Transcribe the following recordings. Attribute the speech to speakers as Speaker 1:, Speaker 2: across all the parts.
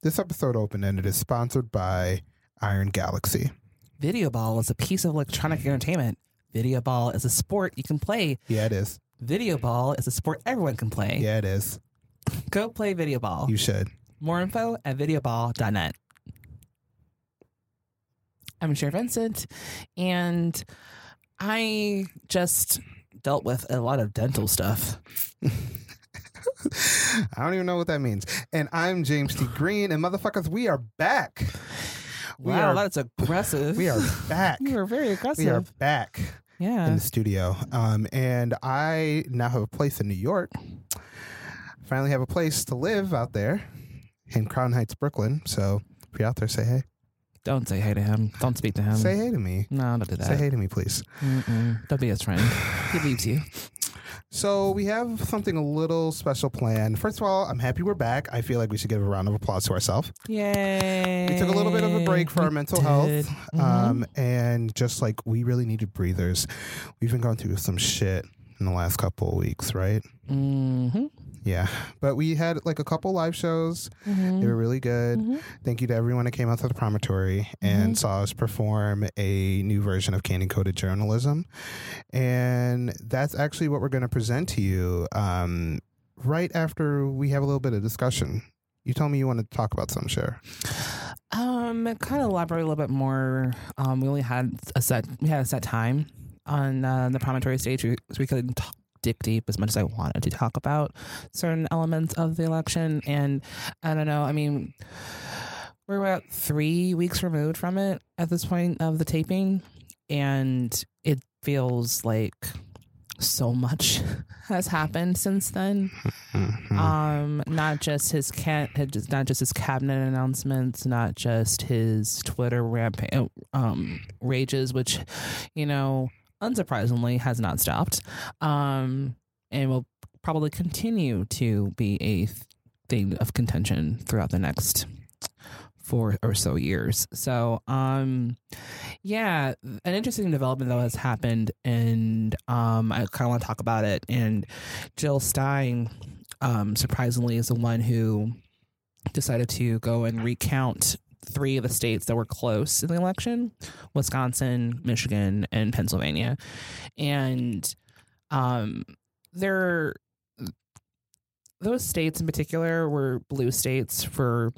Speaker 1: This episode open ended is sponsored by Iron Galaxy.
Speaker 2: Video ball is a piece of electronic entertainment. Video ball is a sport you can play.
Speaker 1: Yeah, it is.
Speaker 2: Video ball is a sport everyone can play.
Speaker 1: Yeah, it is.
Speaker 2: Go play video ball.
Speaker 1: You should.
Speaker 2: More info at videoball.net. I'm Cher Vincent, and I just dealt with a lot of dental stuff.
Speaker 1: I don't even know what that means. And I'm James T. Green, and motherfuckers, we are back. We
Speaker 2: wow,
Speaker 1: are
Speaker 2: that's aggressive.
Speaker 1: we are back.
Speaker 2: You are very aggressive.
Speaker 1: we are back
Speaker 2: Yeah.
Speaker 1: in the studio. Um, and I now have a place in New York. Finally have a place to live out there in Crown Heights, Brooklyn. So if you're out there, say hey.
Speaker 2: Don't say hey to him. Don't speak to him.
Speaker 1: say hey to me.
Speaker 2: No, don't do
Speaker 1: Say hey to me, please.
Speaker 2: Mm-mm. Don't be his friend. he leaves you.
Speaker 1: So we have something a little special planned. First of all, I'm happy we're back. I feel like we should give a round of applause to ourselves.
Speaker 2: Yay.
Speaker 1: We took a little bit of a break for our mental health.
Speaker 2: Mhm.
Speaker 1: Um, and just like we really needed breathers. We've been going through some shit in the last couple of weeks, right?
Speaker 2: Mhm.
Speaker 1: Yeah. But we had like a couple live shows.
Speaker 2: Mhm.
Speaker 1: They were really good.
Speaker 2: Mhm.
Speaker 1: Thank you to everyone that came out to the promontory and
Speaker 2: Mhm.
Speaker 1: saw us perform a new version of Candy Coated Journalism. And that's actually what we're going to present to you um, right after we have a little bit of discussion. You told me you wanted to talk about some, Cher.
Speaker 2: Um, kind of elaborate a little bit more. Um, we only had a set. We had a set time on uh, the promontory stage, so we could t- dig deep as much as I wanted to talk about certain elements of the election. And I don't know. I mean, we're about three weeks removed from it at this point of the taping, and it feels like so much has happened since then
Speaker 1: Mhm.
Speaker 2: um not just his cat not just his cabinet announcements not just his twitter rampage um rages which you know unsurprisingly has not stopped um and will probably continue to be a thing of contention throughout the next four or so years. So um yeah an interesting development though has happened and um i kind of want to talk about it and jill stein um, surprisingly, is the one who decided to go and recount three of the states that were close in the election Wisconsin, Michigan, and Pennsylvania. And um, they're, those states in particular were blue states for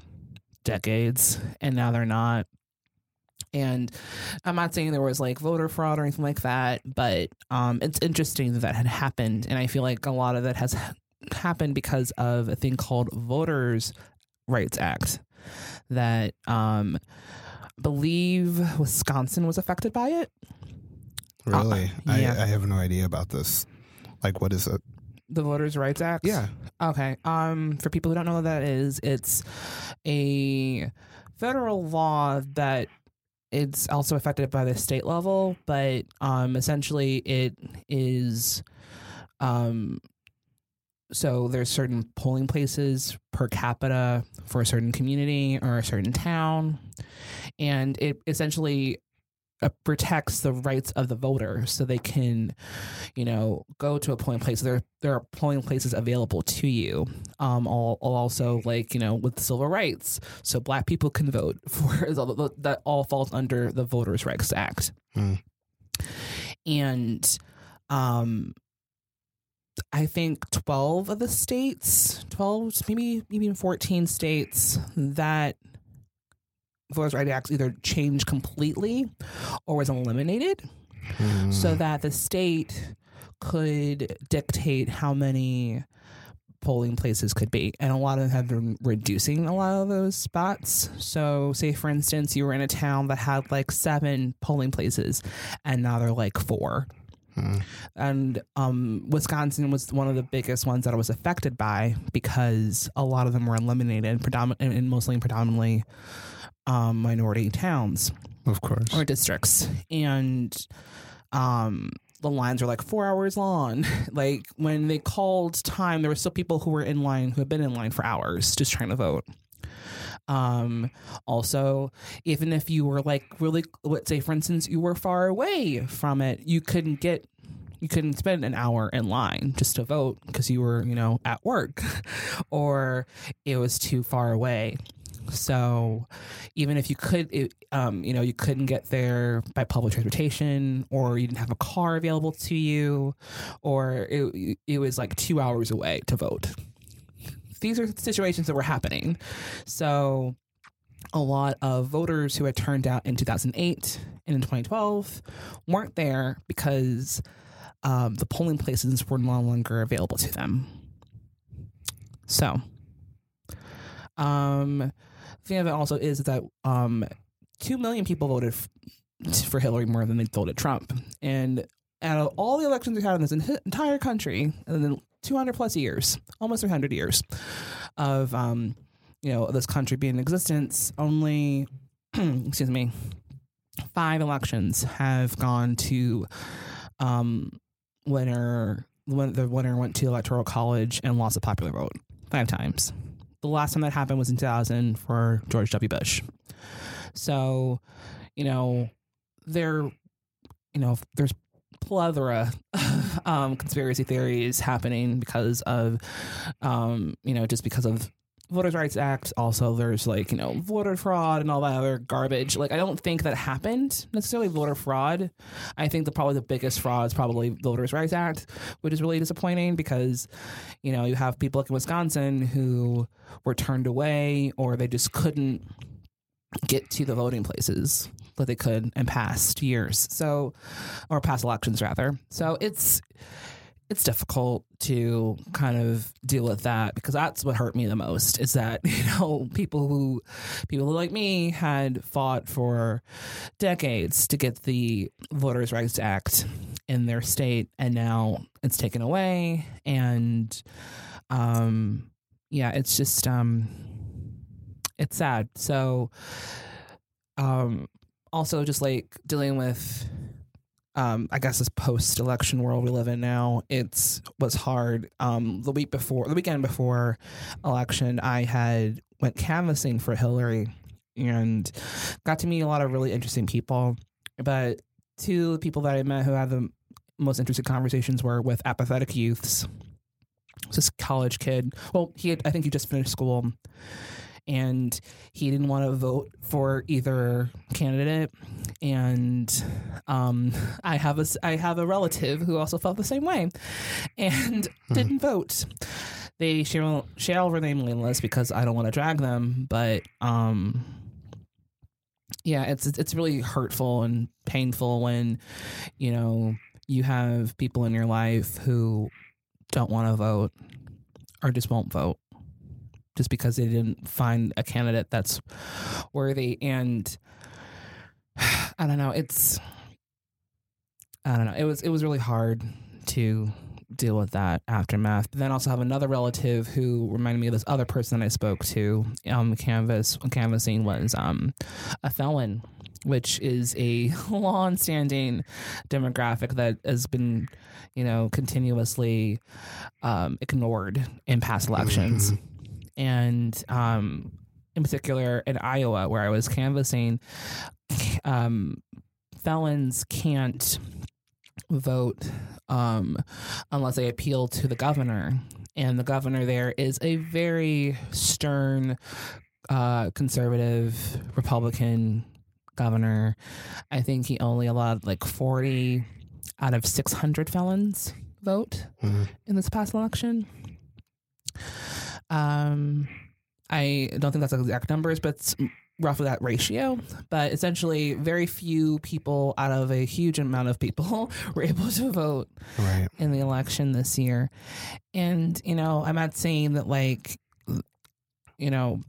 Speaker 2: decades, and now they're not. And I'm not saying there was like voter fraud or anything like that, but um, it's interesting that that had happened. And I feel like a lot of that has happened because of a thing called Voters Rights Act that um believe Wisconsin was affected by it.
Speaker 1: Really?
Speaker 2: Uh, yeah.
Speaker 1: I, I have no idea about this. Like, what is it?
Speaker 2: The Voters Rights Act.
Speaker 1: Yeah.
Speaker 2: Okay. Um for people who don't know what that is, it's a federal law that it's also affected by the state level, but um essentially it is um so there's certain polling places per capita for a certain community or a certain town. And it essentially uh, protects the rights of the voter. So they can you know go to a polling place. There there are polling places available to you. Um all, also like you know with civil rights. So black people can vote for that all falls under the voters rights act.
Speaker 1: Hmm.
Speaker 2: and um I think 12 of the states, 12, maybe even 14 states that Voters' Right Act either changed completely or was eliminated
Speaker 1: Mm.
Speaker 2: so that the state could dictate how many polling places could be. And a lot of them have been reducing a lot of those spots. So, say for instance, you were in a town that had like seven polling places and now they're like four
Speaker 1: Mm.
Speaker 2: and um, Wisconsin was one of the biggest ones that I was affected by because a lot of them were eliminated, predomin- and mostly predominantly um, minority towns
Speaker 1: Of course.
Speaker 2: or districts, and um, the lines were like four hours long. like when they called time, there were still people who were in line who had been in line for hours just trying to vote. Um, also, even if you were like really, let's say for instance, you were far away from it, you couldn't get, you couldn't spend an hour in line just to vote because you were, you know, at work or it was too far away. So even if you could, it, um, you know, you couldn't get there by public transportation, or you didn't have a car available to you, or it, it was like two hours away to vote. These are situations that were happening. So a lot of voters who had turned out in 2008 and in 2012 weren't there because um, the polling places were no longer available to them. So, um, the thing of it also is that um, two million people voted f- for Hillary more than they voted Trump, and out of all the elections we had in this entire country, and then 200 plus years, almost 300 years of um, you know this country being in existence, only excuse me, five elections have gone to um, winner when the winner went to electoral college and lost a popular vote five times. The last time that happened was in 2000 for George W. Bush. So, you know, there, you know, there's plethora of um, conspiracy theories happening because of, um, you know, just because of Voters Rights Act. Also, there's like, you know, voter fraud and all that other garbage. Like, I don't think that happened necessarily voter fraud. I think the probably the biggest fraud is probably Voters Rights Act, which is really disappointing because, you know, you have people like in Wisconsin who were turned away or they just couldn't get to the voting places that they could in past years. So, or past elections rather. So it's it's difficult to kind of deal with that because that's what hurt me the most is that you know people who people like me had fought for decades to get the voters rights act in their state and now it's taken away and um yeah it's just um it's sad so um also just like dealing with um, I guess this post-election world we live in now, it's was hard. Um, the week before, the weekend before election, I had went canvassing for Hillary and got to meet a lot of really interesting people. But two people that I met who had the most interesting conversations were with apathetic youths. This college kid. Well, he had, I think he just finished school and he didn't want to vote for either candidate. And um, I have a I have a relative who also felt the same way, and didn't vote. They shall shall remain nameless because I don't want to drag them, but um, yeah, it's it's really hurtful and painful when you know you have people in your life who don't want to vote or just won't vote just because they didn't find a candidate that's worthy. And I don't know, it's I don't know. It was it was really hard to deal with that aftermath. But then also have another relative who reminded me of this other person that I spoke to um canvas canvassing was um a felon, which is a long standing demographic that has been, you know, continuously um ignored in past elections.
Speaker 1: Mm-hmm.
Speaker 2: And um in particular in Iowa where I was canvassing, um felons can't vote um, unless they appeal to the governor. And the governor there is a very stern, uh, conservative Republican governor. I think he only allowed like 40 out of 600 felons vote
Speaker 1: Mhm.
Speaker 2: in this past election. Um, I don't think that's the exact numbers, but it's roughly that ratio. But essentially, very few people out of a huge amount of people were able to vote
Speaker 1: Right.
Speaker 2: in the election this year. And, you know, I'm not saying that, like, you know,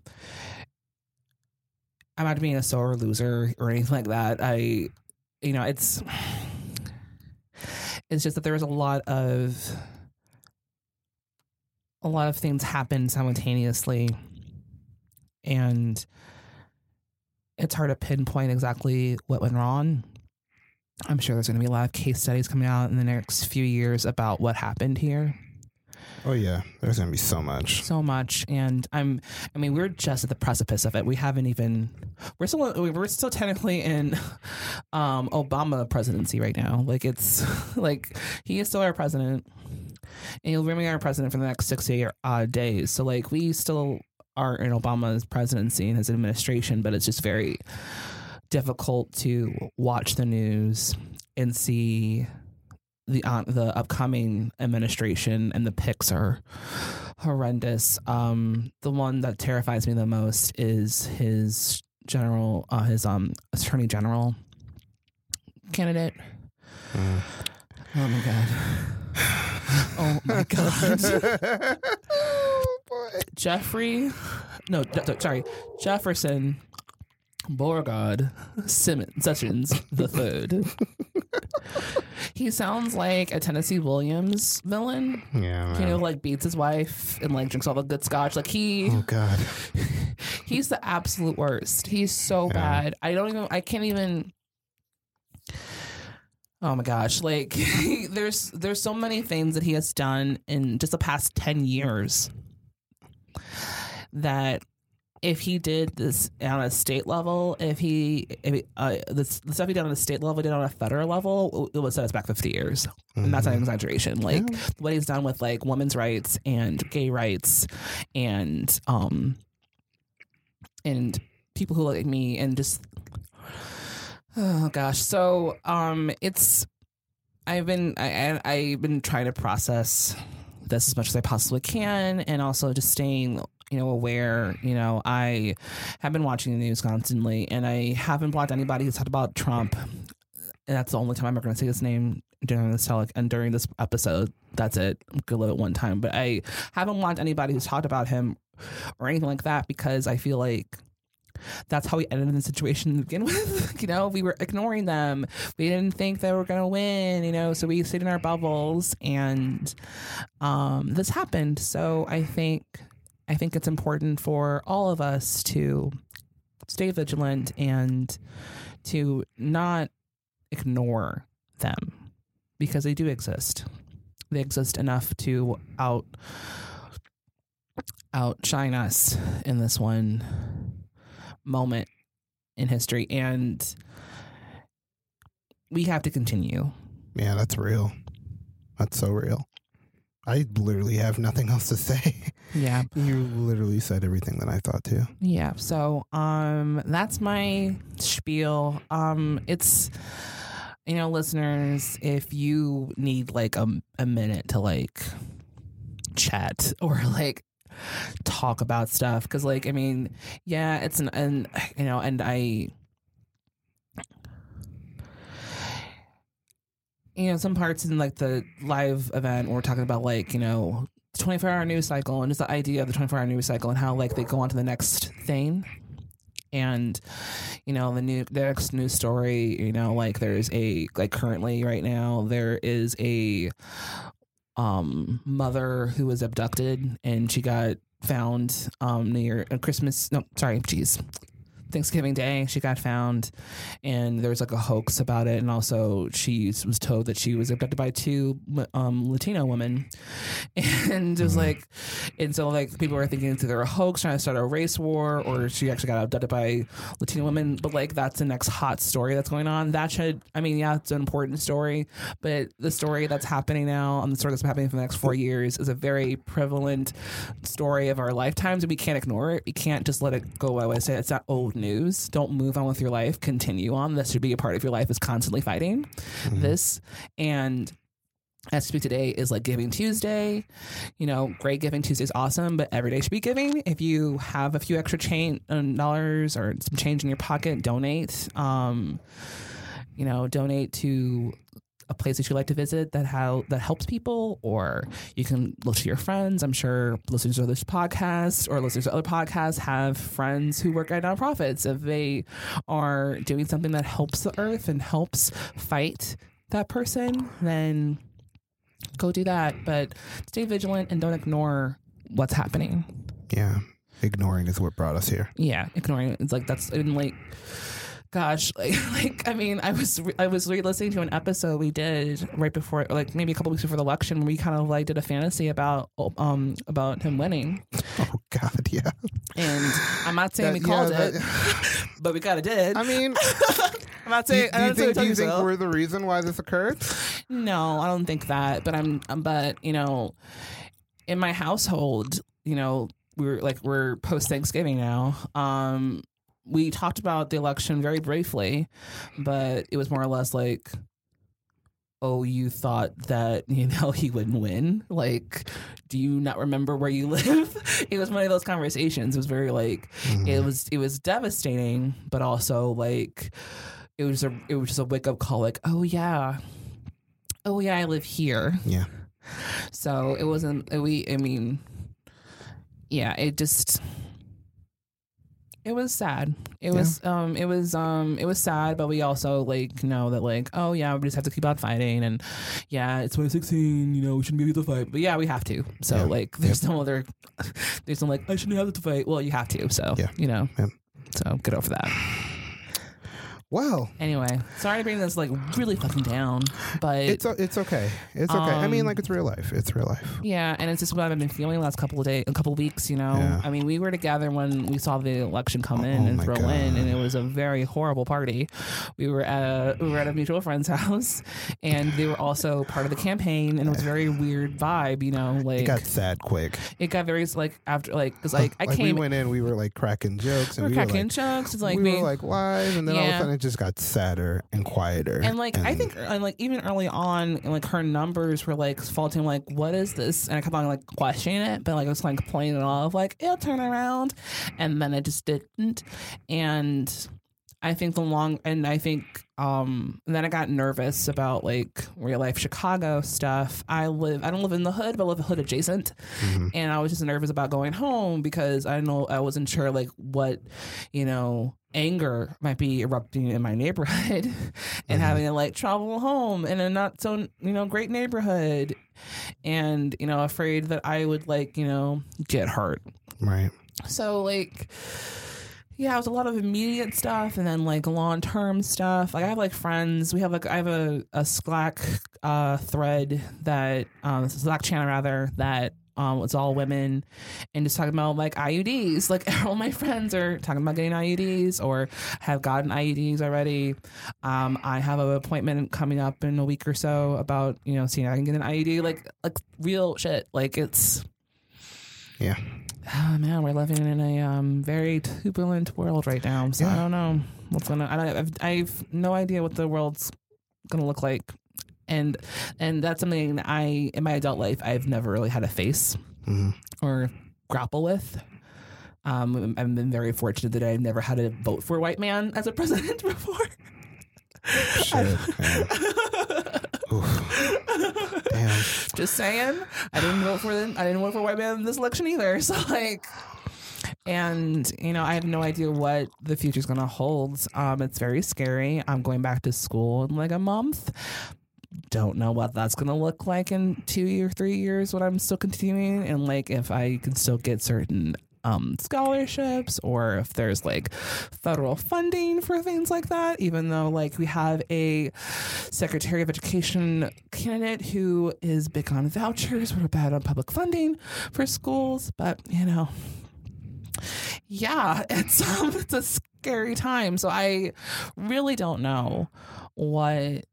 Speaker 2: I'm not being a sore loser or anything like that. I, you know, it's, it's just that there was a lot of, a lot of things happen simultaneously. And it's hard to pinpoint exactly what went wrong. I'm sure there's going to be a lot of case studies coming out in the next few years about what happened here.
Speaker 1: Oh yeah, there's gonna be so much.
Speaker 2: So much, and I'm. I mean, we're just at the precipice of it. We haven't even. We're still. We're still technically in um, Obama presidency right now. Like it's like he is still our president, and he'll remain our president for the next sixty uh, days. So like we still are in Obama's presidency and his administration, but it's just very difficult to watch the news and see the uh, the upcoming administration and the picks are horrendous. Um, the one that terrifies me the most is his general, uh, his um attorney general candidate.
Speaker 1: Mm.
Speaker 2: Oh my god. oh my god.
Speaker 1: oh boy.
Speaker 2: Jeffrey, no, Je- sorry, Jefferson Beauregard Simmons Sessions the third. he sounds like a Tennessee Williams villain.
Speaker 1: Yeah.
Speaker 2: You know, like beats his wife and like drinks all the good scotch. Like he,
Speaker 1: Oh God.
Speaker 2: he's the absolute worst. He's so
Speaker 1: Yeah.
Speaker 2: bad. I don't even. I can't even. Oh my gosh! Like, there's there's so many things that he has done in just the past ten years that if he did this on a state level, if he, if uh, the, the stuff he did on a state level, he did on a federal level, it would set us back 50 years. And that's not an
Speaker 1: Mhm.
Speaker 2: exaggeration. Like
Speaker 1: Yeah.
Speaker 2: what he's done with like women's rights and gay rights and, um, and people who look like me and just, oh gosh. So, um, it's, I've been, I, I've been trying to process this as much as I possibly can, and also just staying, you know, aware. You know, I have been watching the news constantly, and I haven't blocked anybody who's talked about Trump. And that's the only time I'm ever going to say his name during this tele- and during this episode. That's it. I'm gonna live it one time, but I haven't blocked anybody who's talked about him or anything like that because I feel like that's how we ended in the situation to begin with. you know, we were ignoring them. We didn't think they were going to win, you know, so we stayed in our bubbles and um, this happened. So I think I think it's important for all of us to stay vigilant and to not ignore them because they do exist. They exist enough to out outshine us in this one moment in history and we have to continue.
Speaker 1: Yeah, that's real. That's so real. I literally have nothing else to say.
Speaker 2: Yeah.
Speaker 1: You literally said everything that I thought too.
Speaker 2: Yeah. So um that's my spiel. Um it's you know, listeners, if you need like a, a minute to like chat or like talk about stuff. Because like i mean yeah it's an and you know and i you know some parts in like the live event we're talking about like you know 24 hour news cycle and just the idea of the 24 hour news cycle and how like they go on to the next thing. And you know the new the next news story you know like there's a like currently right now there is a um mother who was abducted and she got found um near uh, christmas no sorry jeez Thanksgiving Day, she got found, and there was like a hoax about it. And also, she was told that she was abducted by two um, Latino women, and it was
Speaker 1: Mhm.
Speaker 2: like, and so like people were thinking it's either a hoax trying to start a race war, or she actually got abducted by Latino women. But like that's the next hot story that's going on. That should, I mean, yeah, it's an important story, but the story that's happening now, and the story that's been happening for the next four years, is a very prevalent story of our lifetimes, and we can't ignore it. We can't just let it go away. Say it's not old news. Don't move on with your life. Continue on. This should be a part of your life. Is constantly fighting
Speaker 1: Mhm.
Speaker 2: this and. As speak today is like Giving Tuesday, you know, great Giving Tuesday is awesome, but every day should be giving. If you have a few extra chain uh, dollars or some change in your pocket, donate. Um, you know, donate to a place that you like to visit that how that helps people, or you can look to your friends. I'm sure listeners of this podcast or listeners of other podcasts have friends who work at nonprofits. If they are doing something that helps the earth and helps fight that person, then go do that. But stay vigilant and don't ignore what's happening.
Speaker 1: Yeah. Ignoring is what brought us here.
Speaker 2: Yeah, ignoring it. It's like that's and like gosh, like, like I mean, I was re- I was re-listening to an episode we did right before like maybe a couple weeks before the election when we kind of like did a fantasy about um about him winning.
Speaker 1: Oh God, yeah.
Speaker 2: And I'm not saying
Speaker 1: That-
Speaker 2: we called
Speaker 1: yeah,
Speaker 2: it,
Speaker 1: that-
Speaker 2: but we kind of did.
Speaker 1: I mean,
Speaker 2: I'm not saying
Speaker 1: do
Speaker 2: I'm
Speaker 1: you think, do you think
Speaker 2: so.
Speaker 1: we're the reason why this occurred?
Speaker 2: No, I don't think that. But I'm, um, but you know, in my household, you know, we're like we're post Thanksgiving now. Um, we talked about the election very briefly, but it was more or less like, oh, you thought that you know he wouldn't win. Like, do you not remember where you live? it was one of those conversations. It was very like
Speaker 1: Mhm.
Speaker 2: it was it was devastating, but also like it was a it was just a wake up call. Like, oh yeah, oh yeah, I live here.
Speaker 1: Yeah.
Speaker 2: So it wasn't we. I mean, yeah, it just it was sad. It was um it was um it was sad, but we also like know that like oh yeah, we just have to keep on fighting and yeah, it's 2016. You know, we shouldn't be able to fight, but yeah, we have to. So
Speaker 1: Yeah.
Speaker 2: like, there's no other. There's no like I shouldn't have to fight. Well, you have to. So
Speaker 1: Yeah.
Speaker 2: you know.
Speaker 1: Yeah.
Speaker 2: So get over that.
Speaker 1: Well,
Speaker 2: Anyway, sorry to bring this like really fucking down, but
Speaker 1: it's o- it's okay. It's okay. I mean,
Speaker 2: Um,
Speaker 1: like it's real life. It's real life.
Speaker 2: Yeah, and it's just what I've been feeling the last couple of days, a couple of weeks. You know,
Speaker 1: Yeah.
Speaker 2: I mean, we were together when we saw the election come in
Speaker 1: Oh
Speaker 2: and
Speaker 1: my
Speaker 2: throw in, and it was a very horrible party. We were at a we were at a mutual friend's house, and they were also part of the campaign, and it was a very weird vibe. You know, like
Speaker 1: It got sad quick.
Speaker 2: It got very like after like because like I
Speaker 1: like
Speaker 2: came.
Speaker 1: we went in, we were like cracking jokes,
Speaker 2: we
Speaker 1: and
Speaker 2: were
Speaker 1: we were
Speaker 2: cracking
Speaker 1: like,
Speaker 2: jokes. It's like
Speaker 1: we were like live, and then all of a
Speaker 2: Yeah.
Speaker 1: sudden it just got sadder and quieter.
Speaker 2: and like I think and like even early on, like her numbers were like faulting, like what is this? And I kept on like questioning it, but like I was like playing it off, like it'll turn around, and then it just didn't. And I think the long and I think um then I got nervous about like real life Chicago stuff. I live I don't live in the hood, but I live a hood adjacent.
Speaker 1: Mhm.
Speaker 2: And I was just nervous about going home because I know I wasn't sure like what, you know, anger might be erupting in my neighborhood and
Speaker 1: Mhm.
Speaker 2: having to like travel home in a not so, you know, great neighborhood and, you know, afraid that I would like, you know, get hurt.
Speaker 1: right.
Speaker 2: So like yeah, it was a lot of immediate stuff and then like long term stuff. Like I have like friends. We have like I have a, a Slack uh thread that um Slack channel rather that um it's all women and just talking about like IUDs. Like all my friends are talking about getting IUDs or have gotten IUDs already. Um I have an appointment coming up in a week or so about, you know, seeing if I can get an IUD. Like like real shit. Like it's
Speaker 1: Yeah.
Speaker 2: Oh man, we're living in a um, very turbulent world right now. So I don't know what's gonna. I don't, I've, I've no idea what the world's gonna look like, and and that's something that I in my adult life I've never really had to face
Speaker 1: Mhm.
Speaker 2: or grapple with. Um, I've been very fortunate that I've never had to vote for a white man as a president before.
Speaker 1: Shit. man.
Speaker 2: Just saying, I didn't vote for them. I didn't vote for white man in this election either. So like, and you know, I have no idea what the future's gonna hold. Um, it's very scary. I'm going back to school in like a month. Don't know what that's gonna look like in two or three years when I'm still continuing, and like if I can still get certain um scholarships or if there's like federal funding for things like that even though like we have a secretary of education candidate who is big on vouchers we're bad on public funding for schools. But you know yeah it's um, it's a scary time. So i really don't know what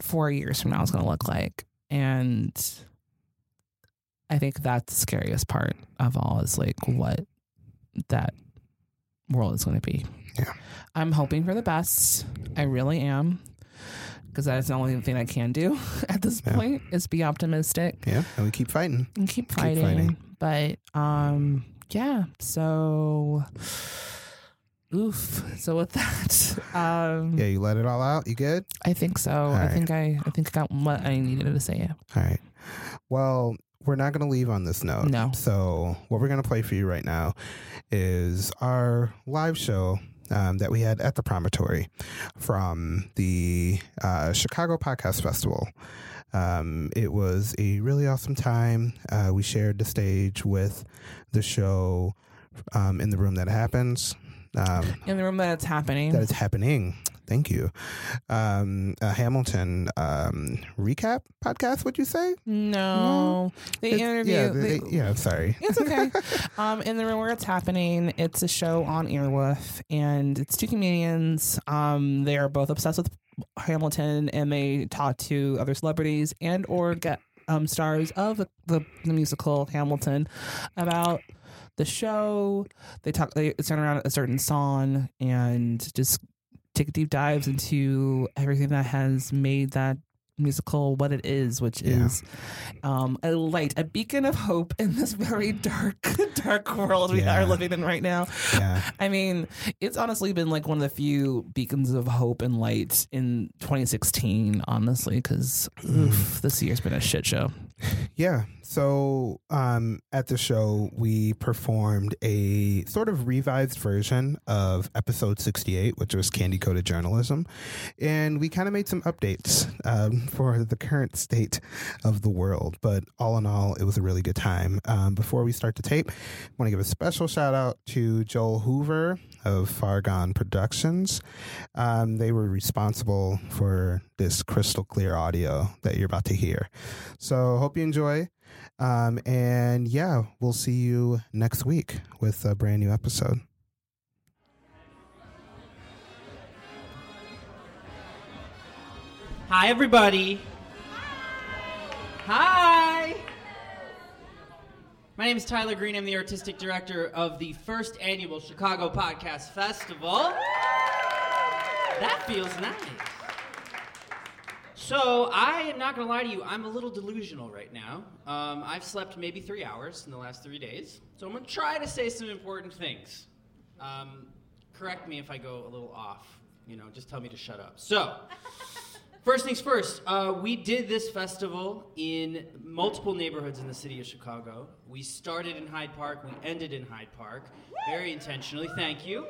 Speaker 2: four years from now is going to look like. And i think that's the scariest part of all is like what that world is going to be
Speaker 1: Yeah.
Speaker 2: i'm hoping for the best i really am because that's the only thing i can do at this
Speaker 1: Yeah.
Speaker 2: point is be optimistic
Speaker 1: Yeah. And we keep fighting.
Speaker 2: and keep fighting.
Speaker 1: Keep
Speaker 2: fighting. But um yeah, so oof. So with that, um
Speaker 1: Yeah. You let it all out. You good?
Speaker 2: I think so. I
Speaker 1: right.
Speaker 2: think I I think I got what I needed to say.
Speaker 1: All right. Well, we're not going to leave on this note.
Speaker 2: No.
Speaker 1: So, what we're going to play for you right now is our live show um, that we had at the Promontory from the uh, Chicago Podcast Festival. Um, it was a really awesome time. Uh, we shared the stage with the show um, in the room that happens. Um,
Speaker 2: In the room that it's happening.
Speaker 1: That it's happening. Thank you. Um, a Hamilton um, recap podcast, would you say?
Speaker 2: no. They
Speaker 1: It's-
Speaker 2: interview
Speaker 1: Yeah,
Speaker 2: they-
Speaker 1: they- yeah, sorry.
Speaker 2: It's okay. um, in the room where it's happening, it's a show on Earwolf, and it's two comedians. Um, they are both obsessed with Hamilton, and they talk to other celebrities and or get um, stars of the, the musical Hamilton about the show. They talk. They center around a certain song and just take deep dives into everything that has made that musical what it is, which
Speaker 1: Yeah.
Speaker 2: is um, a light, a beacon of hope in this very dark, dark world we
Speaker 1: Yeah.
Speaker 2: are living in right now.
Speaker 1: Yeah.
Speaker 2: I mean, it's honestly been like one of the few beacons of hope and light in 2016, honestly, because this year's been a shit show.
Speaker 1: Yeah. So um, at the show, we performed a sort of revised version of episode 68, which was Candy Coated Journalism. And we kind of made some updates um, for the current state of the world. But all in all, it was a really good time. Um, before we start the tape, I want to give a special shout out to Joel Hoover of Fargon Productions. Um, they were responsible for this crystal clear audio that you're about to hear. So hope you enjoy. Um, and yeah, we'll see you next week with a brand new episode.
Speaker 3: Hi, everybody. Hi. My name is Tyler Green. I'm the artistic director of the first annual Chicago Podcast Festival. That feels nice. So, I am not going to lie to you, I'm a little delusional right now. Um, I've slept maybe three hours in the last three days, so I'm going to try to say some important things. Um, correct me if I go a little off. You know, just tell me to shut up. So, First things first, uh, we did this festival in multiple neighborhoods in the city of Chicago. We started in Hyde Park, we ended in Hyde Park, very intentionally. Thank you.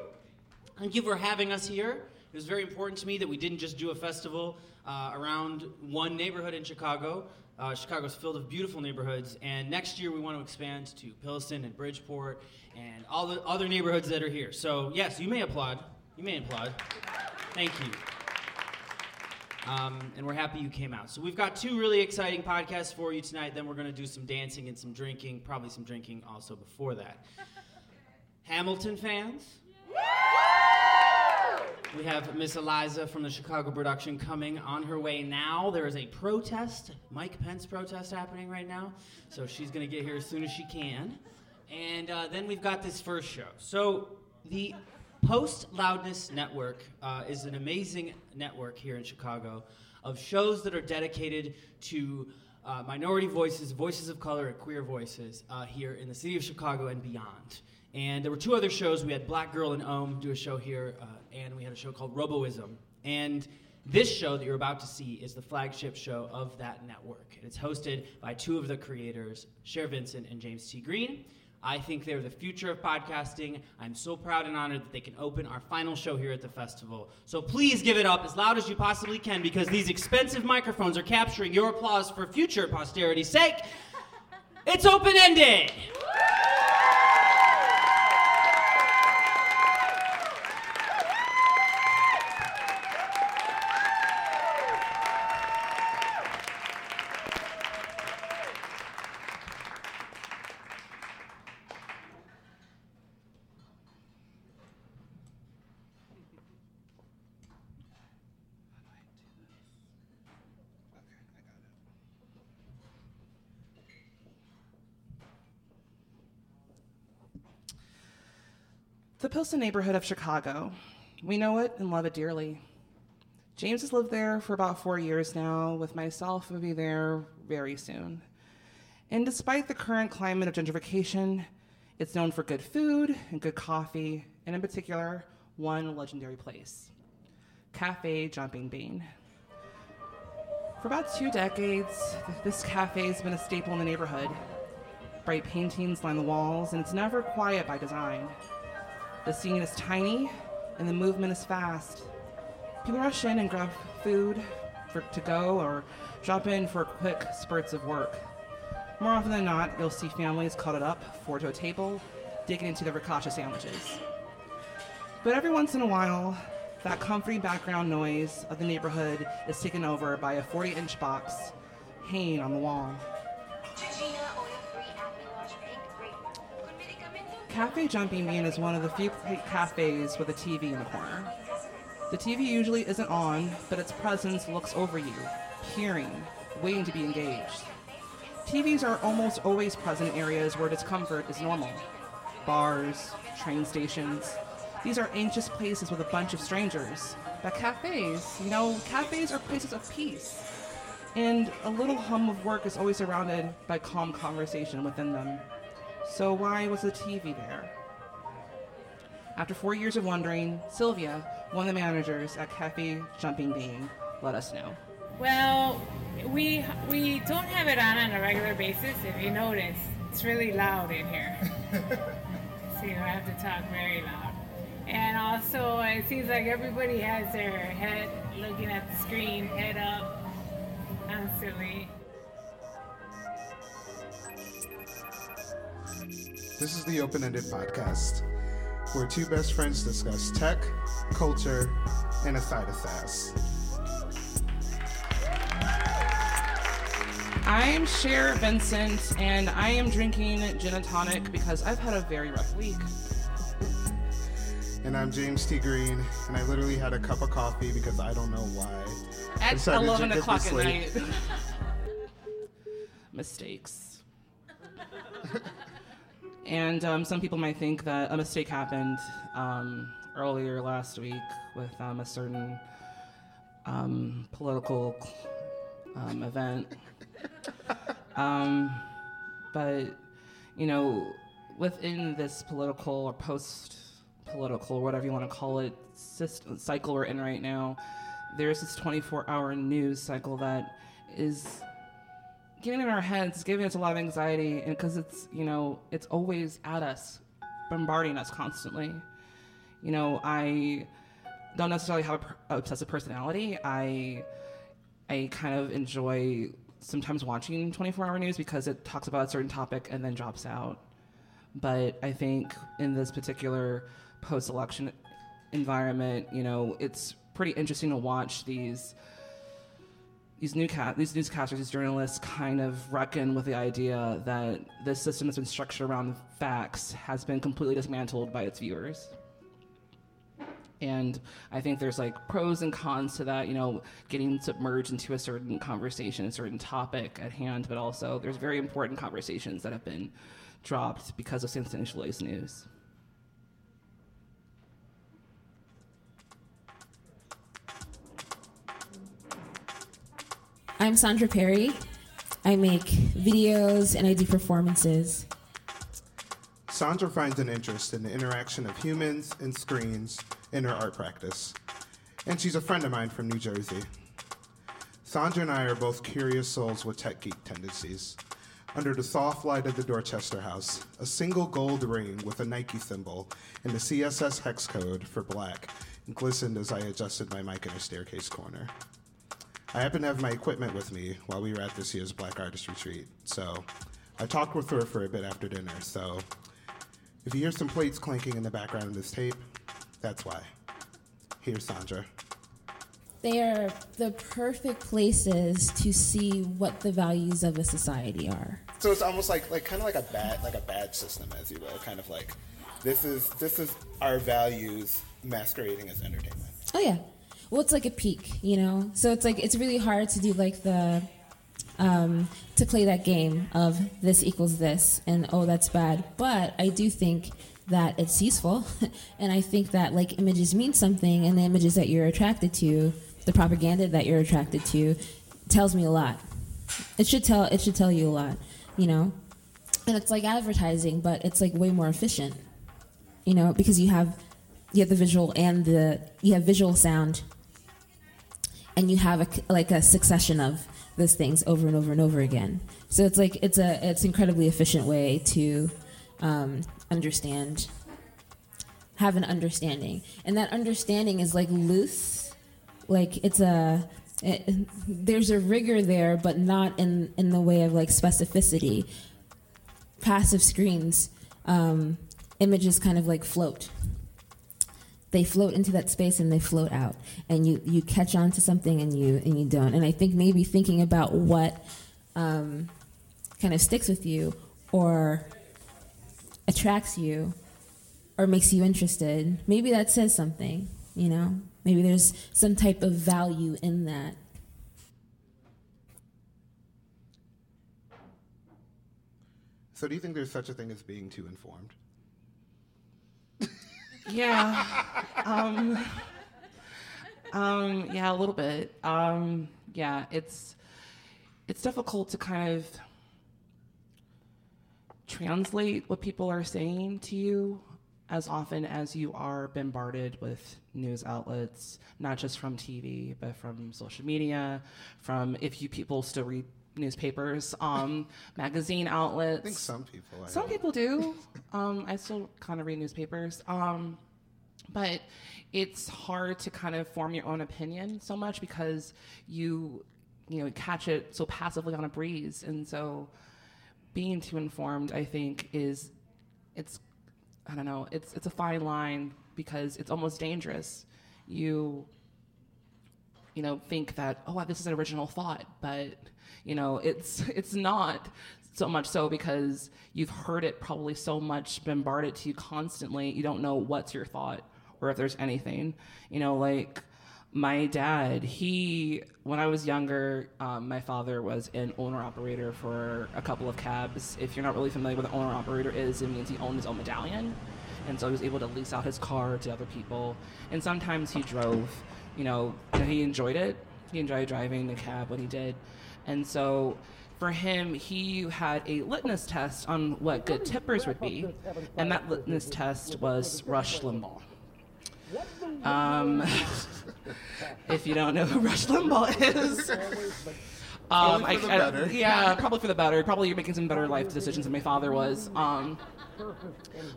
Speaker 3: Thank you for having us here. It was very important to me that we didn't just do a festival uh, around one neighborhood in Chicago. Uh, Chicago's filled with beautiful neighborhoods, and next year we want to expand to Pilsen and Bridgeport and all the other neighborhoods that are here. So, yes, you may applaud. You may applaud. Thank you. Um, and we're happy you came out. So we've got two really exciting podcasts for you tonight. Then we're going to do some dancing and some drinking, probably some drinking also before that. Hamilton fans? We have Miss Eliza from the Chicago production coming on her way now. There is a protest, Mike Pence protest happening right now. So she's going to get here as soon as she can. And uh, then we've got this first show. So the Post Loudness Network uh, is an amazing network here in Chicago of shows that are dedicated to uh, minority voices, voices of color, and queer voices uh, here in the city of Chicago and beyond. And there were two other shows. We had Black Girl in Om do a show here, uh, and we had a show called Roboism. And this show that you're about to see is the flagship show of that network. And it's hosted by two of the creators, Cher Vincent and James T. Green. I think they're the future of podcasting. I'm so proud and honored that they can open our final show here at the festival. So please give it up as loud as you possibly can because these expensive microphones are capturing your applause for future posterity's sake. It's open ended!
Speaker 2: Pilsen neighborhood of Chicago. We know it and love it dearly. James has lived there for about four years now, with myself will be there very soon. And despite the current climate of gentrification, it's known for good food and good coffee, and in particular, one legendary place Cafe Jumping Bean. For about two decades, this cafe has been a staple in the neighborhood. Bright paintings line the walls, and it's never quiet by design. The scene is tiny, and the movement is fast. People rush in and grab food for to go or drop in for quick spurts of work. More often than not, you'll see families cuddled up, forward to a table, digging into their ricotta sandwiches. But every once in a while, that comforting background noise of the neighborhood is taken over by a 40 inch box hanging on the wall. Cafe Jumping Bean is one of the few cafes with a TV in the corner. The TV usually isn't on, but its presence looks over you, peering, waiting to be engaged. TVs are almost always present in areas where discomfort is normal. bars, train stations. These are anxious places with a bunch of strangers. But cafes, you know, cafes are places of peace. And a little hum of work is always surrounded by calm conversation within them. So why was the TV there? After four years of wondering, Sylvia, one of the managers at Cafe Jumping Bean, let us know.
Speaker 4: Well, we we don't have it on on a regular basis. If you notice, it's really loud in here. so you have to talk very loud. And also, it seems like everybody has their head looking at the screen, head up, constantly.
Speaker 1: This is the Open Ended Podcast, where two best friends discuss tech, culture, and a side of sass.
Speaker 2: I'm Cher Vincent, and I am drinking gin and tonic because I've had a very rough week.
Speaker 1: And I'm James T. Green, and I literally had a cup of coffee because I don't know why.
Speaker 2: At 11 o'clock at night. Mistakes. and um, some people might think that a mistake happened um, earlier last week with um, a certain um, political um, event. Um, but, you know, within this political or post political, whatever you want to call it, system, cycle we're in right now, there's this 24 hour news cycle that is getting in our heads, is giving us a lot of anxiety, and because it's, you know, it's always at us, bombarding us constantly. You know, I don't necessarily have a per- a obsessive personality. I I kind of enjoy sometimes watching 24 hour news because it talks about a certain topic and then drops out. But I think in this particular post election environment, you know, it's pretty interesting to watch these these newscast these newscasters, these journalists kind of reckon with the idea that this system that's been structured around facts has been completely dismantled by its viewers. And I think there's like pros and cons to that, you know, getting submerged into a certain conversation, a certain topic at hand, but also there's very important conversations that have been dropped because of sensationalized news.
Speaker 5: I'm Sondra Perry. I make videos and I do performances.
Speaker 1: Sondra finds an interest in the interaction of humans and screens in her art practice. And she's a friend of mine from New Jersey. Sondra and I are both curious souls with tech geek tendencies. Under the soft light of the Dorchester house, a single gold ring with a Nike symbol and the CSS hex code for black glistened as I adjusted my mic in a staircase corner. I happen to have my equipment with me while we were at this year's Black Artist Retreat, so I talked with her for a bit after dinner. So if you hear some plates clanking in the background of this tape, that's why. Here's Sondra.
Speaker 5: They are the perfect places to see what the values of a society are.
Speaker 1: So it's almost like like kind of like a bad like a badge system, as you will. Kind of like this is this is our values masquerading as entertainment.
Speaker 5: Oh yeah. Well, it's like a peak, you know. So it's like it's really hard to do like the um, to play that game of this equals this and oh that's bad. But I do think that it's useful, and I think that like images mean something, and the images that you're attracted to, the propaganda that you're attracted to, tells me a lot. It should tell it should tell you a lot, you know. And it's like advertising, but it's like way more efficient, you know, because you have you have the visual and the you have visual sound and you have a, like a succession of those things over and over and over again. So it's like it's a it's incredibly efficient way to um, understand have an understanding. And that understanding is like loose. Like it's a it, there's a rigor there but not in in the way of like specificity. Passive screens um, images kind of like float they float into that space and they float out. And you you catch on to something and you and you don't. And i think maybe thinking about what um, kind of sticks with you or attracts you or makes you interested maybe that says something you know? Maybe there's some type of value in that.
Speaker 1: So do you think there's such a thing as being too informed?
Speaker 2: Yeah. Um, um, yeah, a little bit. Um, yeah, it's it's difficult to kind of translate what people are saying to you as often as you are bombarded with news outlets, not just from TV, but from social media, from if you people still read newspapers, um, magazine outlets.
Speaker 1: I think some people. I
Speaker 2: Some
Speaker 1: know.
Speaker 2: people do. Um, I still kind of read newspapers. Um, but it's hard to kind of form your own opinion so much because you, you know, catch it so passively on a breeze. And so being too informed, I think, is, it's, I don't know, it's, it's a fine line because it's almost dangerous. You, you know, think that, oh, wow, this is an original thought, but, you know, it's, it's not so much so because you've heard it probably so much bombarded to you constantly, you don't know what's your thought or if there's anything. You know, like my dad, he, when I was younger, um, my father was an owner operator for a couple of cabs. If you're not really familiar with what an owner operator is, it means he owned his own medallion. And so he was able to lease out his car to other people. And sometimes he drove, you know, he enjoyed it. He enjoyed driving the cab when he did. And so for him, he had a litmus test on what good tippers would be. And that litmus test was Rush Limbaugh. Um, if you don't know who Rush Limbaugh is, um,
Speaker 1: Probably for the
Speaker 2: I- I- yeah, probably for the better. Probably you're making some better life decisions than my father was. Um,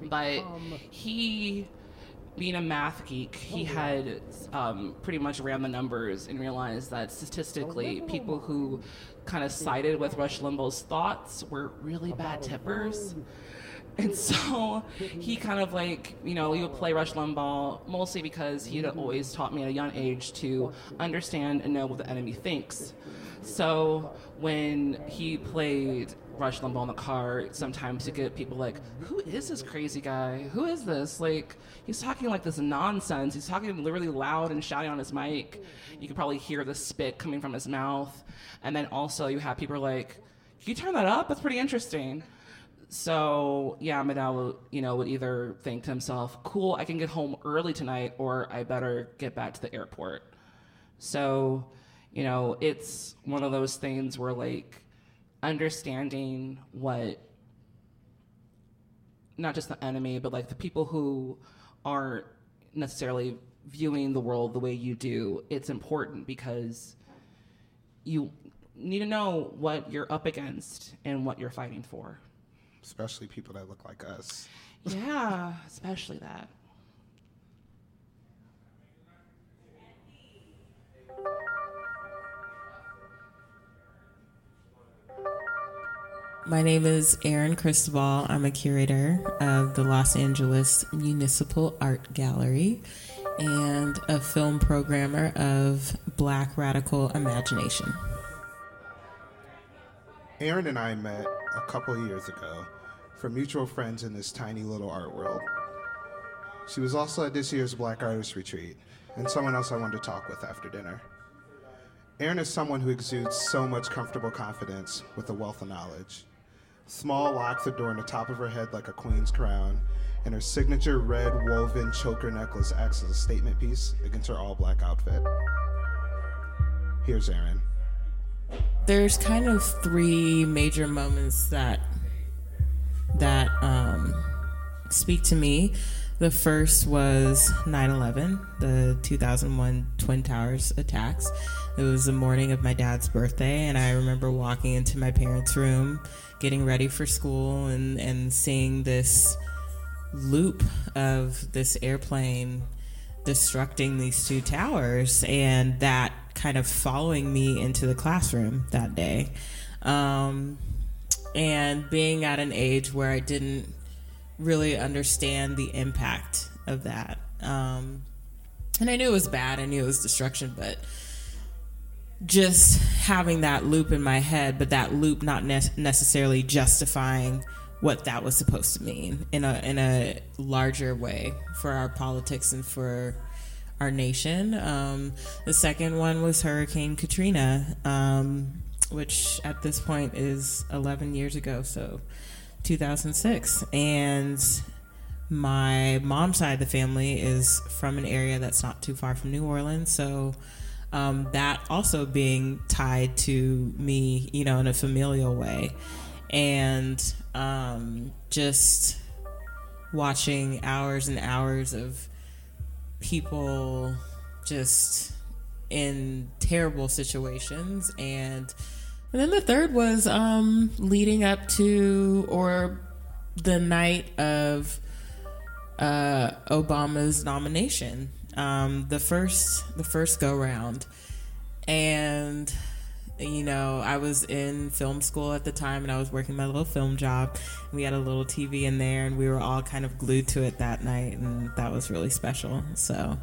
Speaker 2: but he, being a math geek, he had um, pretty much ran the numbers and realized that statistically, people who kind of sided with Rush Limbaugh's thoughts were really bad tippers. And so he kind of like, you know, he would play Rush Limbaugh mostly because he had always taught me at a young age to understand and know what the enemy thinks. So when he played Rush Limbaugh in the car, sometimes you get people like, who is this crazy guy? Who is this? Like, he's talking like this nonsense. He's talking literally loud and shouting on his mic. You can probably hear the spit coming from his mouth. And then also you have people like, can you turn that up? That's pretty interesting. So yeah, would, you know, would either think to himself, "Cool, I can get home early tonight," or "I better get back to the airport." So, you know, it's one of those things where like understanding what not just the enemy, but like the people who aren't necessarily viewing the world the way you do, it's important because you need to know what you're up against and what you're fighting for.
Speaker 1: especially people that look like us.
Speaker 2: Yeah, especially that.
Speaker 6: My name is Erin Christovale. I'm a curator of the Los Angeles Municipal Art Gallery and a film programmer of Black Radical Imagination.
Speaker 1: Erin and I met a couple years ago from mutual friends in this tiny little art world. She was also at this year's Black Artist Retreat, and someone else I wanted to talk with after dinner. Erin is someone who exudes so much comfortable confidence with a wealth of knowledge. Small locks adorn the top of her head like a queen's crown, and her signature red woven choker necklace acts as a statement piece against her all black outfit. Here's Erin.
Speaker 6: There's kind of three major moments that that um, speak to me. The first was 9 11, the 2001 Twin Towers attacks. It was the morning of my dad's birthday, and I remember walking into my parents' room, getting ready for school, and, and seeing this loop of this airplane destructing these two towers, and that kind of following me into the classroom that day. Um, and being at an age where I didn't really understand the impact of that. Um, and I knew it was bad, I knew it was destruction, but just having that loop in my head, but that loop not ne- necessarily justifying what that was supposed to mean in a in a larger way for our politics and for our nation. Um, the second one was Hurricane Katrina, um, which at this point is 11 years ago, so 2006, and my mom's side of the family is from an area that's not too far from New Orleans, so um, that also being tied to me, you know, in a familial way, and um, just watching hours and hours of people just in terrible situations. And and then the third was um leading up to or the night of uh Obama's nomination um the first the first go round and you know, I was in film school at the time and I was working my little film job. We had a little TV in there and we were all kind of glued to it that night and that was really special. So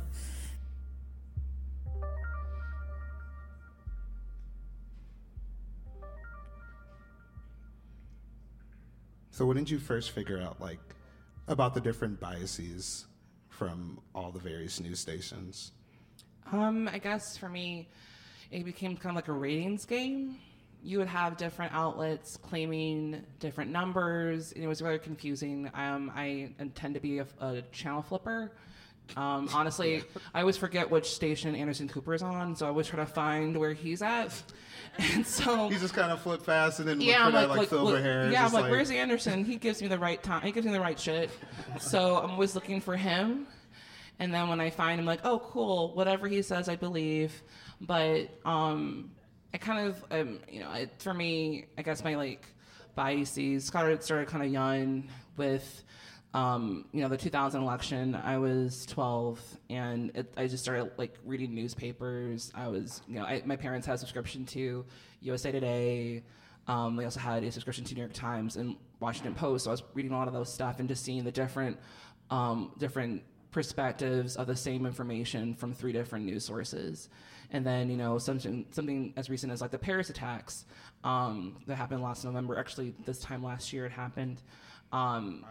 Speaker 1: So when did you first figure out like about the different biases from all the various news stations?
Speaker 2: Um, I guess for me, it became kind of like a ratings game. You would have different outlets claiming different numbers, and it was really confusing. Um, I tend to be a, a channel flipper. Um, honestly, I always forget which station Anderson Cooper is on, so I always try to find where he's at. And so
Speaker 1: He just kind of flip fast and then look
Speaker 2: yeah,
Speaker 1: for
Speaker 2: I'm like,
Speaker 1: like, silver
Speaker 2: look-
Speaker 1: hair.
Speaker 2: Yeah, I'm like, where's Anderson? He gives me the right time. He gives me the right shit. So I'm always looking for him. And then when I find him, like, oh, cool, whatever he says, I believe. But um, I kind of, um, you know, it, for me, I guess my like biases started started kind of young with. Um, you know, the 2000 election, I was 12 and it, I just started like reading newspapers. I was, you know, I, my parents had a subscription to USA Today. Um, they also had a subscription to New York Times and Washington Post. So I was reading a lot of those stuff and just seeing the different, um, different perspectives of the same information from three different news sources. And then, you know, something something as recent as like the Paris attacks um, that happened last November. Actually, this time last year it happened. Um,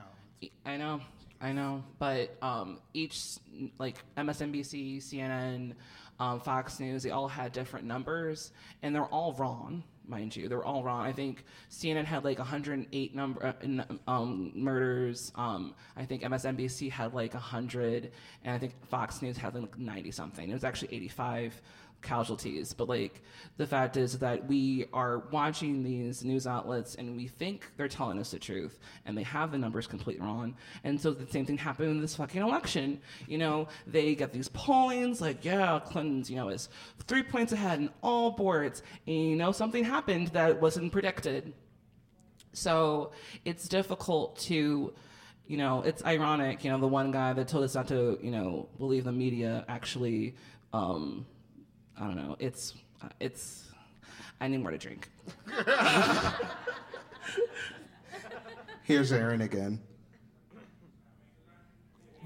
Speaker 2: I know, I know, but um, each like MSNBC, CNN, um, Fox News, they all had different numbers, and they're all wrong, mind you. They're all wrong. I think CNN had like 108 number uh, um, murders. Um, I think MSNBC had like 100, and I think Fox News had like 90 something. It was actually 85 casualties. But like the fact is that we are watching these news outlets and we think they're telling us the truth and they have the numbers completely wrong. And so the same thing happened in this fucking election. You know, they get these pollings like, yeah, Clinton's, you know, is three points ahead in all boards. And you know, something happened that wasn't predicted. So it's difficult to, you know, it's ironic, you know, the one guy that told us not to, you know, believe the media actually, um, I don't know, it's, uh, it's, I need more to drink.
Speaker 1: Here's Erin again.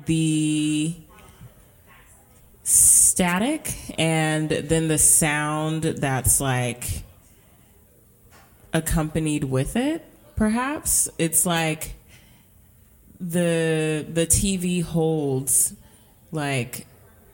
Speaker 6: the static and then the sound that's like accompanied with it perhaps it's like the the TV holds like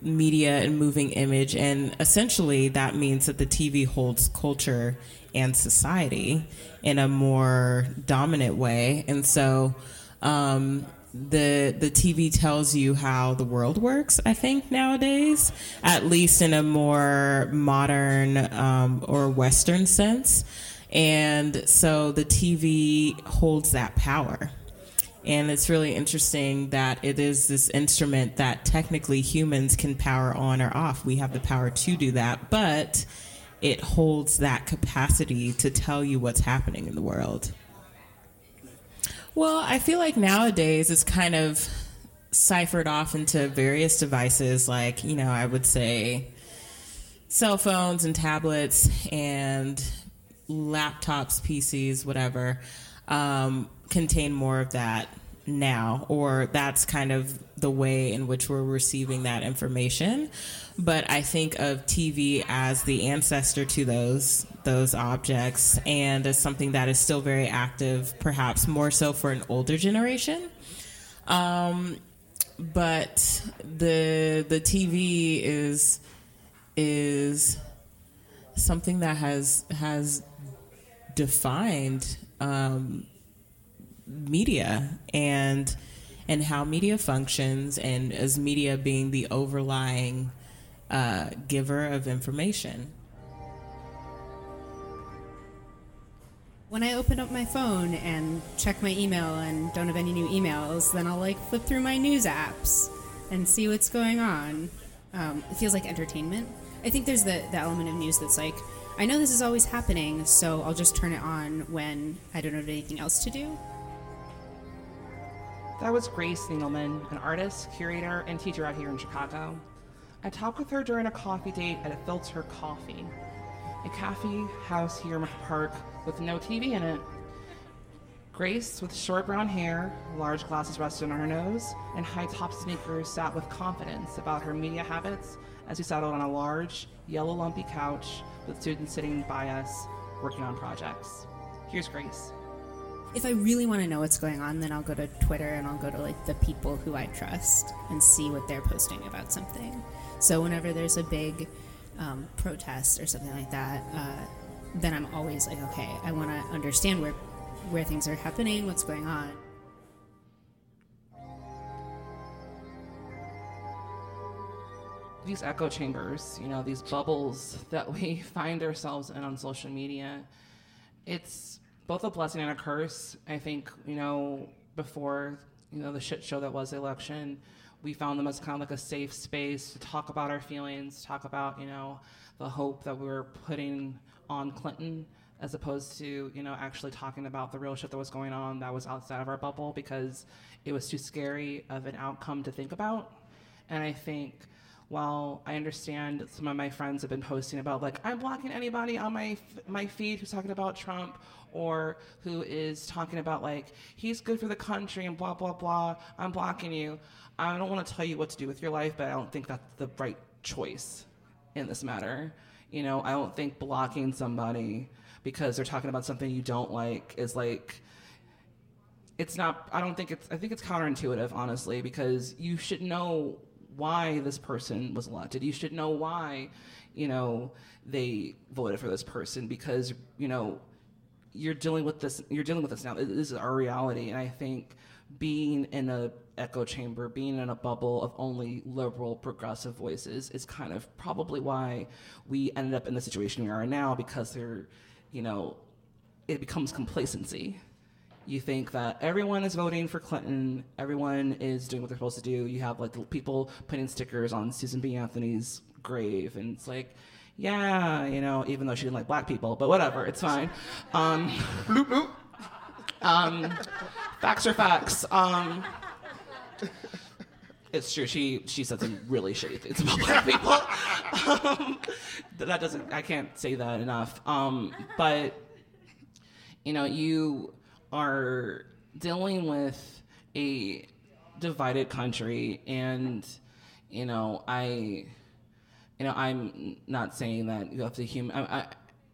Speaker 6: media and moving image and essentially that means that the TV holds culture and society in a more dominant way. And so um, the the TV tells you how the world works I think nowadays at least in a more modern um, or western sense. And so the TV holds that power and it's really interesting that it is this instrument that technically humans can power on or off. We have the power to do that, but it holds that capacity to tell you what's happening in the world. Well, I feel like nowadays it's kind of ciphered off into various devices, like, you know, I would say cell phones and tablets and laptops, PCs, whatever, um, contain more of that now, or that's kind of the way in which we're receiving that information. But I think of TV as the ancestor to those those objects, and as something that is still very active, perhaps more so for an older generation. Um, but the the TV is is something that has has defined um, media and and how media functions, and as media being the overlying uh, giver of information.
Speaker 7: When I open up my phone and check my email and don't have any new emails, then I'll like flip through my news apps and see what's going on. Um, it feels like entertainment. I think there's the, the element of news that's like, I know this is always happening, so I'll just turn it on when I don't have anything else to do.
Speaker 2: That was Grace Engelman, an artist, curator, and teacher out here in Chicago. I talked with her during a coffee date at a Filter Coffee, a cafe house here in Market Park with no TV in it. Grace, with short brown hair, large glasses rested on her nose, and high top sneakers, sat with confidence about her media habits as we settled on a large, yellow lumpy couch with students sitting by us working on projects. Here's Grace.
Speaker 7: If I really want to know what's going on, then I'll go to Twitter and I'll go to like the people who I trust and see what they're posting about something. So whenever there's a big um, protest or something like that, uh, then I'm always like, okay, I want to understand where where things are happening, what's going on.
Speaker 2: these echo chambers, you know, these bubbles that we find ourselves in on social media, it's both a blessing and a curse. I think, you know, before, you know, the shit show that was the election, we found them as kind of like a safe space to talk about our feelings, talk about, you know, the hope that we were putting on Clinton as opposed to, you know, actually talking about the real shit that was going on that was outside of our bubble because it was too scary of an outcome to think about. And I think while I understand some of my friends have been posting about like I'm blocking anybody on my my feed who's talking about Trump or who is talking about like he's good for the country and blah blah blah, I'm blocking you. I don't want to tell you what to do with your life, but I don't think that's the right choice in this matter. You know, I don't think blocking somebody because they're talking about something you don't like is like it's not i don't think it's i think it's counterintuitive honestly because you should know why this person was elected you should know why you know they voted for this person because you know you're dealing with this you're dealing with this now. This is our reality. And i think being in a echo chamber being in a bubble of only liberal progressive voices is kind of probably why we ended up in the situation we are now because they're you know, it becomes complacency. You think that everyone is voting for Clinton, everyone is doing what they're supposed to do. You have like people putting stickers on Susan B. Anthony's grave, and it's like, yeah, you know, even though she didn't like black people, but whatever, it's fine. Um, bloop, bloop. Um, facts are facts. Um, it's true. She she said some really shitty things about black people. um, that doesn't. I can't say that enough. Um, but you know, you are dealing with a divided country, and you know, I, you know, I'm not saying that you have to human. I, I,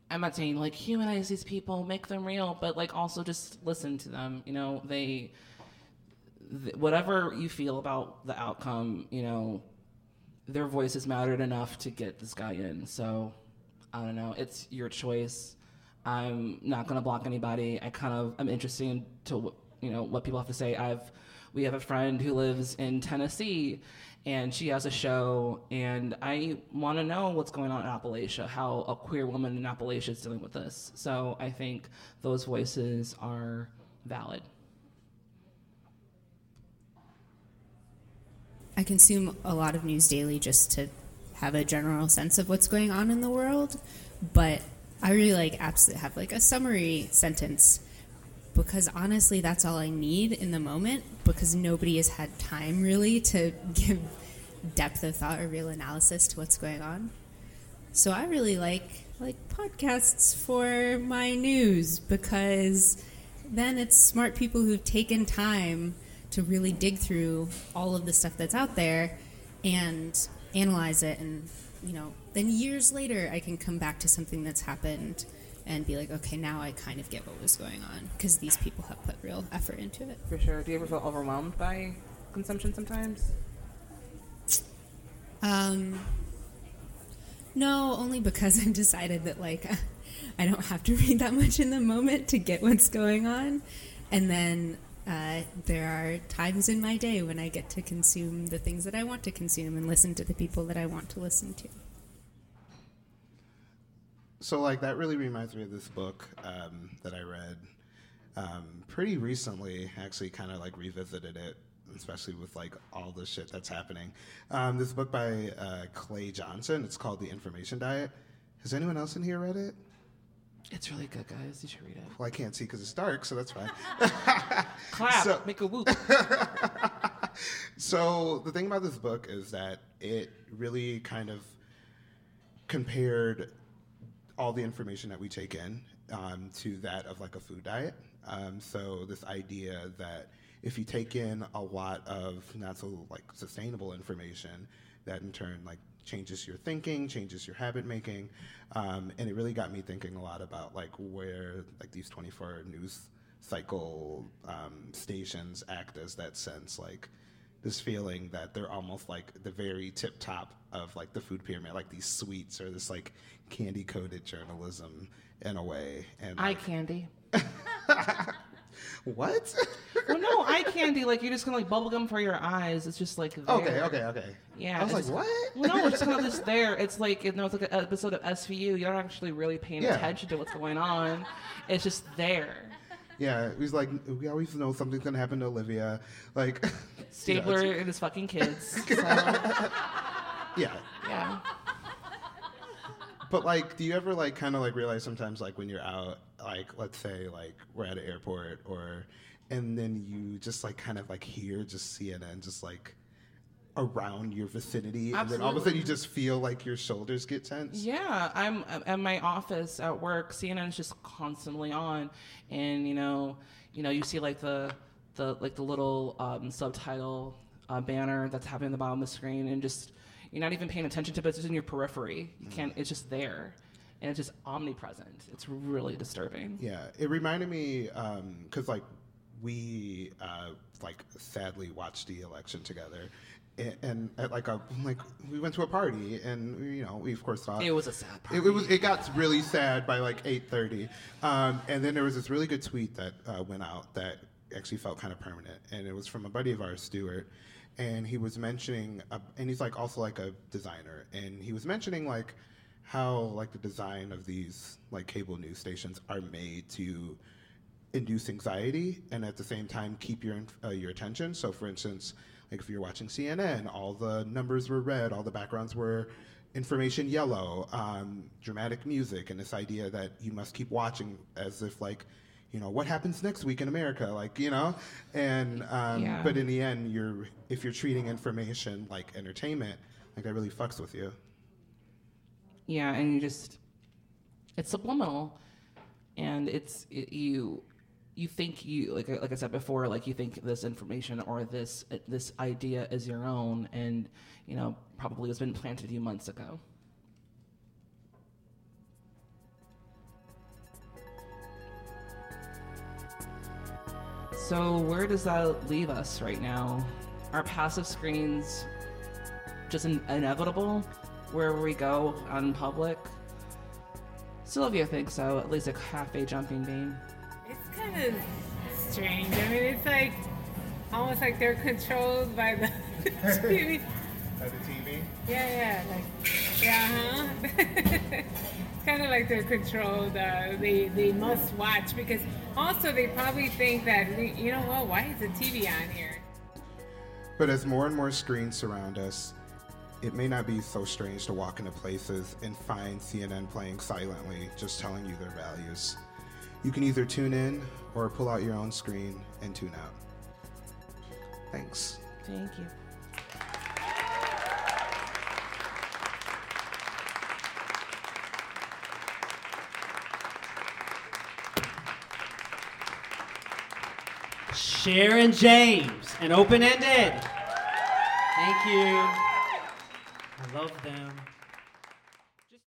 Speaker 2: I'm not saying like humanize these people, make them real, but like also just listen to them. You know, they th- whatever you feel about the outcome, you know, their voices mattered enough to get this guy in. So I don't know. It's your choice. I'm not gonna block anybody. I kind of I'm interested to you know what people have to say. I've we have a friend who lives in Tennessee, and she has a show, and I want to know what's going on in Appalachia, how a queer woman in Appalachia is dealing with this. So I think those voices are valid.
Speaker 7: I consume a lot of news daily just to have a general sense of what's going on in the world, but I really like apps that have like a summary sentence because honestly that's all I need in the moment because nobody has had time really to give depth of thought or real analysis to what's going on. So I really like like podcasts for my news because then it's smart people who've taken time to really dig through all of the stuff that's out there and analyze it and you know then years later i can come back to something that's happened and be like okay now i kind of get what was going on because these people have put real effort into it
Speaker 2: For sure. Do you ever feel overwhelmed by consumption sometimes?
Speaker 7: um no only because i've decided that like i don't have to read that much in the moment to get what's going on and then uh, there are times in my day when I get to consume the things that I want to consume and listen to the people that I want to listen to.
Speaker 1: So, like, that really reminds me of this book um, that I read um, pretty recently. Actually, kind of like revisited it, especially with like all the shit that's happening. Um, this book by uh, Clay Johnson. It's called The Information Diet. Has anyone else in here read it?
Speaker 2: It's really good, guys. You should read it.
Speaker 1: Well, I can't see because it's dark, so that's fine.
Speaker 2: Clap.
Speaker 1: So-
Speaker 2: make a whoop.
Speaker 1: so the thing about this book is that it really kind of compared all the information that we take in um, to that of like a food diet. Um, so this idea that if you take in a lot of not so like sustainable information, that in turn like changes your thinking, changes your habit making, um, and it really got me thinking a lot about like where like these 24 news cycle um, stations act as that sense like this feeling that they're almost like the very tip top of like the food pyramid, like these sweets or this like candy coated journalism in a way. And
Speaker 2: Eye
Speaker 1: like,
Speaker 2: candy.
Speaker 1: what?
Speaker 2: Well, no, eye candy. Like you're just gonna like bubble gum for your eyes. It's just like there.
Speaker 1: okay, okay, okay.
Speaker 2: Yeah,
Speaker 1: I was like,
Speaker 2: it's-
Speaker 1: what?
Speaker 2: Well, no, it's kind of just there. It's like you know, it's like an episode of SVU. You're not actually really paying
Speaker 1: Yeah.
Speaker 2: attention to what's going on. It's just there.
Speaker 1: Yeah, he's like, we always know something's gonna happen to Olivia. Like, Stabler
Speaker 2: and his fucking kids. So,
Speaker 1: yeah.
Speaker 2: yeah.
Speaker 1: But like, do you ever like kind of like realize sometimes like when you're out, like let's say like we're at an airport or, and then you just like kind of like hear just CNN just like around your vicinity, and then all of a sudden you just feel like your shoulders get tense.
Speaker 2: Yeah, I'm at my office at work. CNN's just constantly on, and you know, you know, you see like the the like the little um, subtitle uh, banner that's happening at the bottom of the screen, and just you're not even paying attention to it. but It's just in your periphery. You can't. It's just there, and it's just omnipresent. It's really disturbing.
Speaker 1: Yeah, it reminded me because like we uh, like sadly watched the election together, and, at like a like we went to a party, and you know we of course thought
Speaker 2: It was a sad
Speaker 1: It, it was it got really sad by like eight thirty, um, and then there was this really good tweet that uh, went out that actually felt kind of permanent, and it was from a buddy of ours, Stuart, and he was mentioning, and he's like also like a designer, and he was mentioning like how like the design of these like cable news stations are made to induce anxiety and at the same time keep your uh, your attention. So, for instance, like if you're watching CNN, all the numbers were red, all the backgrounds were information yellow, um, dramatic music, and this idea that you must keep watching as if like you know what happens next week in America, like you know, and um,
Speaker 2: Yeah.
Speaker 1: but in the end, you're if you're treating information like entertainment, like that really fucks with you.
Speaker 2: Yeah, and you just it's subliminal, and it's it, you you think you like like I said before, like you think this information or this this idea is your own, and you know probably has been planted you months ago. So where does that leave us right now? Are passive screens just in- inevitable wherever we go out in public? Sylvia thinks so, at least a cafe jumping bean.
Speaker 4: It's kind of strange. I mean, it's like almost like they're controlled by the TV.
Speaker 1: By the TV.
Speaker 4: Yeah, yeah, like yeah, huh? it's kind of like they're controlled. Uh, they they must watch because also they probably think that you know what? Why is the TV on here?
Speaker 1: But as more and more screens surround us, it may not be so strange to walk into places and find CNN playing silently, just telling you their values. You can either tune in or pull out your own screen and tune out. Thanks.
Speaker 2: Thank you.
Speaker 3: Sharon James, and open ended. Thank you. I love them.